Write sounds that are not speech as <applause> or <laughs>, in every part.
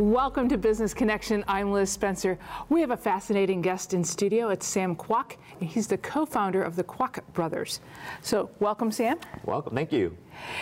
Welcome to Business Connection. I'm Liz Spencer. We have a fascinating guest in studio. It's Sam Kwok, and he's the co-founder of the Kwok Brothers. So, welcome, Sam. Welcome. Thank you.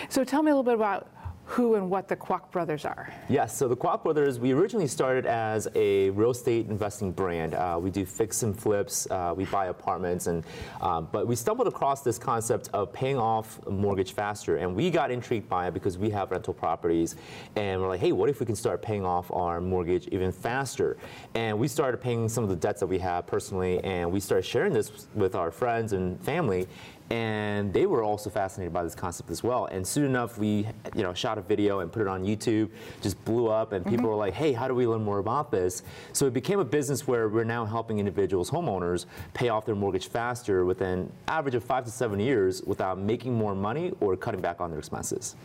So, tell me a little bit about who and what the Kwok brothers are. Yes, so the Kwok brothers, we originally started as a real estate investing brand. Uh, we do fix and flips, uh, we buy apartments, and um, but we stumbled across this concept of paying off mortgage faster, and we got intrigued by it because we have rental properties, and we're like, hey, what if we can start paying off our mortgage even faster? And we started paying some of the debts that we have personally, and we started sharing this with our friends and family, and they were also fascinated by this concept as well. And soon enough, we you know shot a video and put it on YouTube, just blew up, and people mm-hmm. were like, "Hey, how do we learn more about this?" So it became a business where we're now helping individuals, homeowners, pay off their mortgage faster within average of five to seven years without making more money or cutting back on their expenses.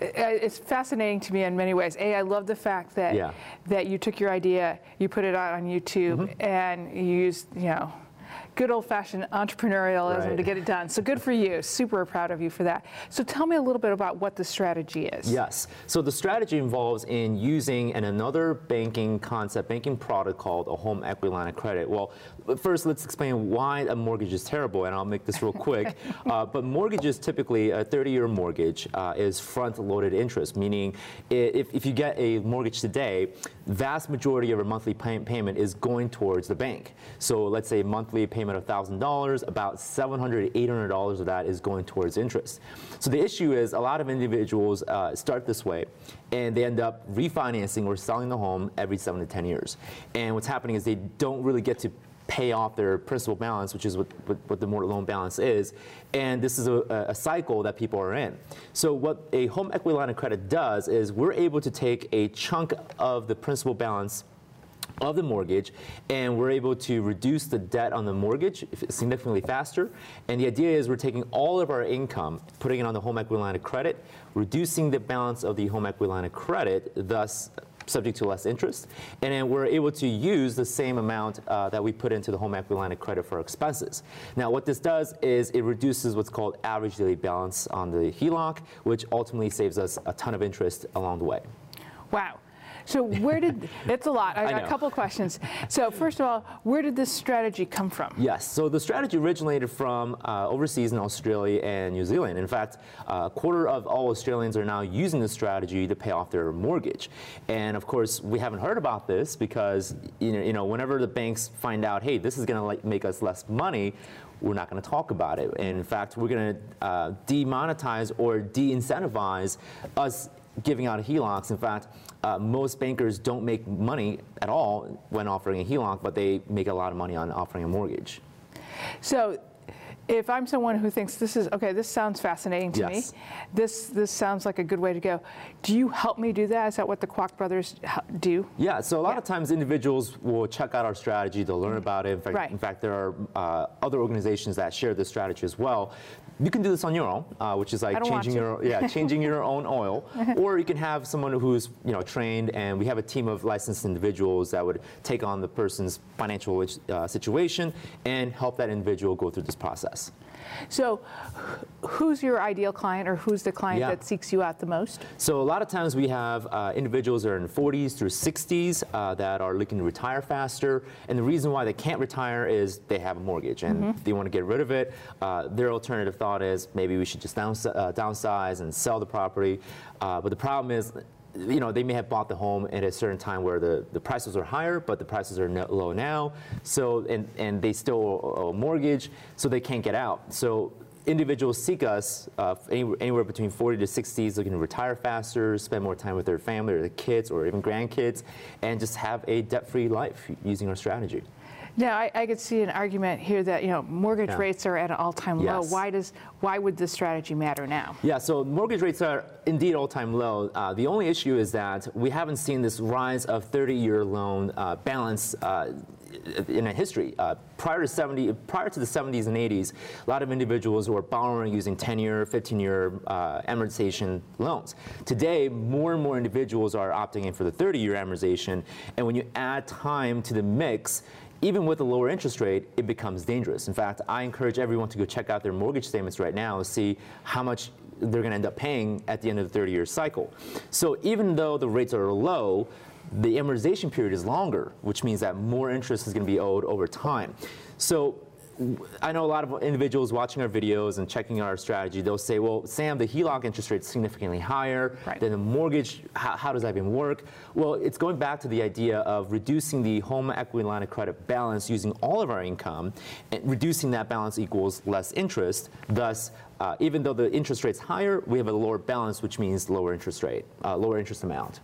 It's fascinating to me in many ways. A, I love the fact that yeah. that you took your idea, you put it out on YouTube, mm-hmm. and you used you know good old fashioned entrepreneurialism right. to get it done. So good for you. Super proud of you for that. So tell me a little bit about what the strategy is. Yes. So the strategy involves in using an another banking concept, banking product called a home equity line of credit. Well, first let's explain why a mortgage is terrible, and I'll make this real quick. <laughs> uh, but mortgages typically, a 30-year mortgage uh, is front-loaded interest, meaning if, if you get a mortgage today, vast majority of your monthly pay payment is going towards the bank. So let's say monthly payment payment of $1,000, about $700, $800 of that is going towards interest. So the issue is a lot of individuals uh, start this way and they end up refinancing or selling the home every seven to 10 years. And what's happening is they don't really get to pay off their principal balance, which is what, what, what the mortgage loan balance is. And this is a, a, cycle that people are in. So what a home equity line of credit does is we're able to take a chunk of the principal balance of the mortgage, and we're able to reduce the debt on the mortgage significantly faster. And the idea is we're taking all of our income, putting it on the home equity line of credit, reducing the balance of the home equity line of credit, thus subject to less interest. And then we're able to use the same amount uh, that we put into the home equity line of credit for expenses. Now, what this does is it reduces what's called average daily balance on the HELOC, which ultimately saves us a ton of interest along the way. Wow. So where did, it's a lot, <laughs> I got a couple of questions. So first of all, where did this strategy come from? Yes, so the strategy originated from uh, overseas in Australia and New Zealand. In fact, uh, a quarter of all Australians are now using this strategy to pay off their mortgage. And of course, we haven't heard about this because, you know, you know whenever the banks find out, hey, this is gonna like make us less money, we're not going to talk about it. And in fact, we're going to uh, demonetize or de-incentivize us giving out HELOCs. In fact, uh, most bankers don't make money at all when offering a HELOC, but they make a lot of money on offering a mortgage. So if I'm someone who thinks this is okay, this sounds fascinating to yes. me. This this sounds like a good way to go. Do you help me do that? Is that what the Kwok brothers do? Yeah. So a lot yeah. of times individuals will check out our strategy. They'll learn about it. In fact, right. in fact there are uh, other organizations that share this strategy as well. You can do this on your own, uh, which is like changing your yeah <laughs> changing your own oil, <laughs> or you can have someone who's you know trained, and we have a team of licensed individuals that would take on the person's financial uh, situation and help that individual go through this process. So, who's your ideal client, or who's the client yeah. that seeks you out the most? So, a lot of times we have uh, individuals that are in 40s through 60s uh, that are looking to retire faster, and the reason why they can't retire is they have a mortgage and mm-hmm. they want to get rid of it. Uh, their alternative thought is maybe we should just downsize, uh, downsize and sell the property, uh, but the problem is you know, they may have bought the home at a certain time where the, the prices are higher, but the prices are no, low now. So, and, and they still owe a mortgage, so they can't get out. So individuals seek us uh, anywhere between 40 to 60s looking to retire faster, spend more time with their family or their kids or even grandkids, and just have a debt-free life using our strategy. Now, I, I, could see an argument here that you know mortgage yeah. rates are at an all-time yes. low. Why does why would this strategy matter now? Yeah, so mortgage rates are indeed all-time low. Uh, the only issue is that we haven't seen this rise of 30-year loan uh, balance. Uh, in a history. Uh, prior to 70, prior to the 70s and 80s, a lot of individuals were borrowing using 10-year, 15-year uh, amortization loans. Today, more and more individuals are opting in for the 30-year amortization, and when you add time to the mix, even with a lower interest rate, it becomes dangerous. In fact, I encourage everyone to go check out their mortgage statements right now and see how much they're going to end up paying at the end of the 30 year cycle. So even though the rates are low, the amortization period is longer, which means that more interest is going to be owed over time. So I know a lot of individuals watching our videos and checking our strategy, they'll say, well, Sam, the HELOC interest rate is significantly higher right. than the mortgage. How, how, does that even work? Well, it's going back to the idea of reducing the home equity line of credit balance using all of our income, and reducing that balance equals less interest. Thus, uh, even though the interest rate's higher, we have a lower balance, which means lower interest rate, uh, lower interest amount.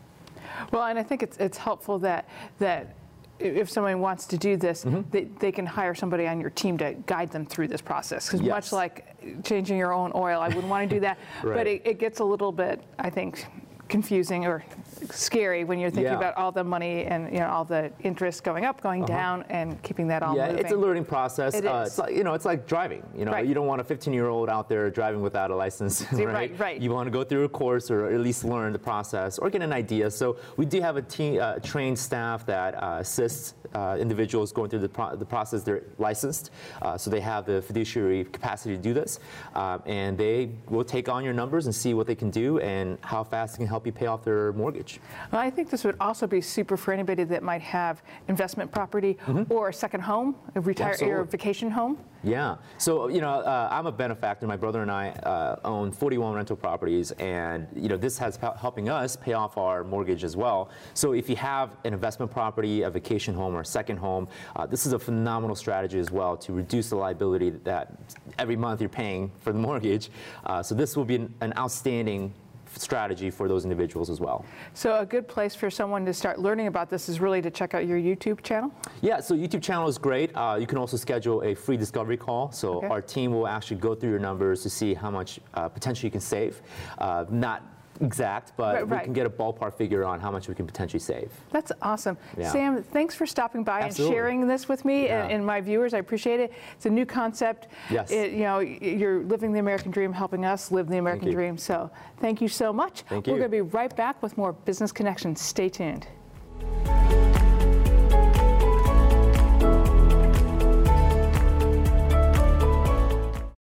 Well, and I think it's, it's helpful that, that if someone wants to do this, mm-hmm. they, they, can hire somebody on your team to guide them through this process. Because yes. much like changing your own oil, I wouldn't want to do that. <laughs> right. But it, it, gets a little bit, I think, confusing or scary when you're thinking yeah. about all the money and you know all the interest going up, going uh-huh. down, and keeping that all yeah, moving. it's a learning process. It uh. It's like, you know, it's like driving. You know, right. you don't want a 15-year-old out there driving without a license, <laughs> right? right? Right. You want to go through a course or at least learn the process or get an idea. So we do have a team, uh, trained staff that uh, assists uh, individuals going through the, pro- the process. They're licensed, uh, so they have the fiduciary capacity to do this, uh, and they will take on your numbers and see what they can do and how fast they can help you pay off their mortgage. Well, I think this would also be super for anybody that might have investment property mm-hmm. or a second home, a retire or vacation home. Yeah. So you know, uh, I'm a benefactor. My brother and I uh, own 41 rental properties, and you know, this has helping us pay off our mortgage as well. So if you have an investment property, a vacation home, or a second home, uh, this is a phenomenal strategy as well to reduce the liability that every month you're paying for the <laughs> mortgage. Uh, so this will be an, an outstanding strategy for those individuals as well. So a good place for someone to start learning about this is really to check out your YouTube channel? Yeah, so YouTube channel is great. Uh, you can also schedule a free discovery call. So okay. our team will actually go through your numbers to see how much uh, potentially you can save. Uh, not exact, but right, right. we can get a ballpark figure on how much we can potentially save. That's awesome. Yeah. Sam, thanks for stopping by Absolutely. and sharing this with me yeah. and, and, my viewers. I appreciate it. It's a new concept. Yes. It, you know, you're living the American dream, helping us live the American dream. So thank you so much. Thank you. We're going to be right back with more Business Connections. Stay tuned.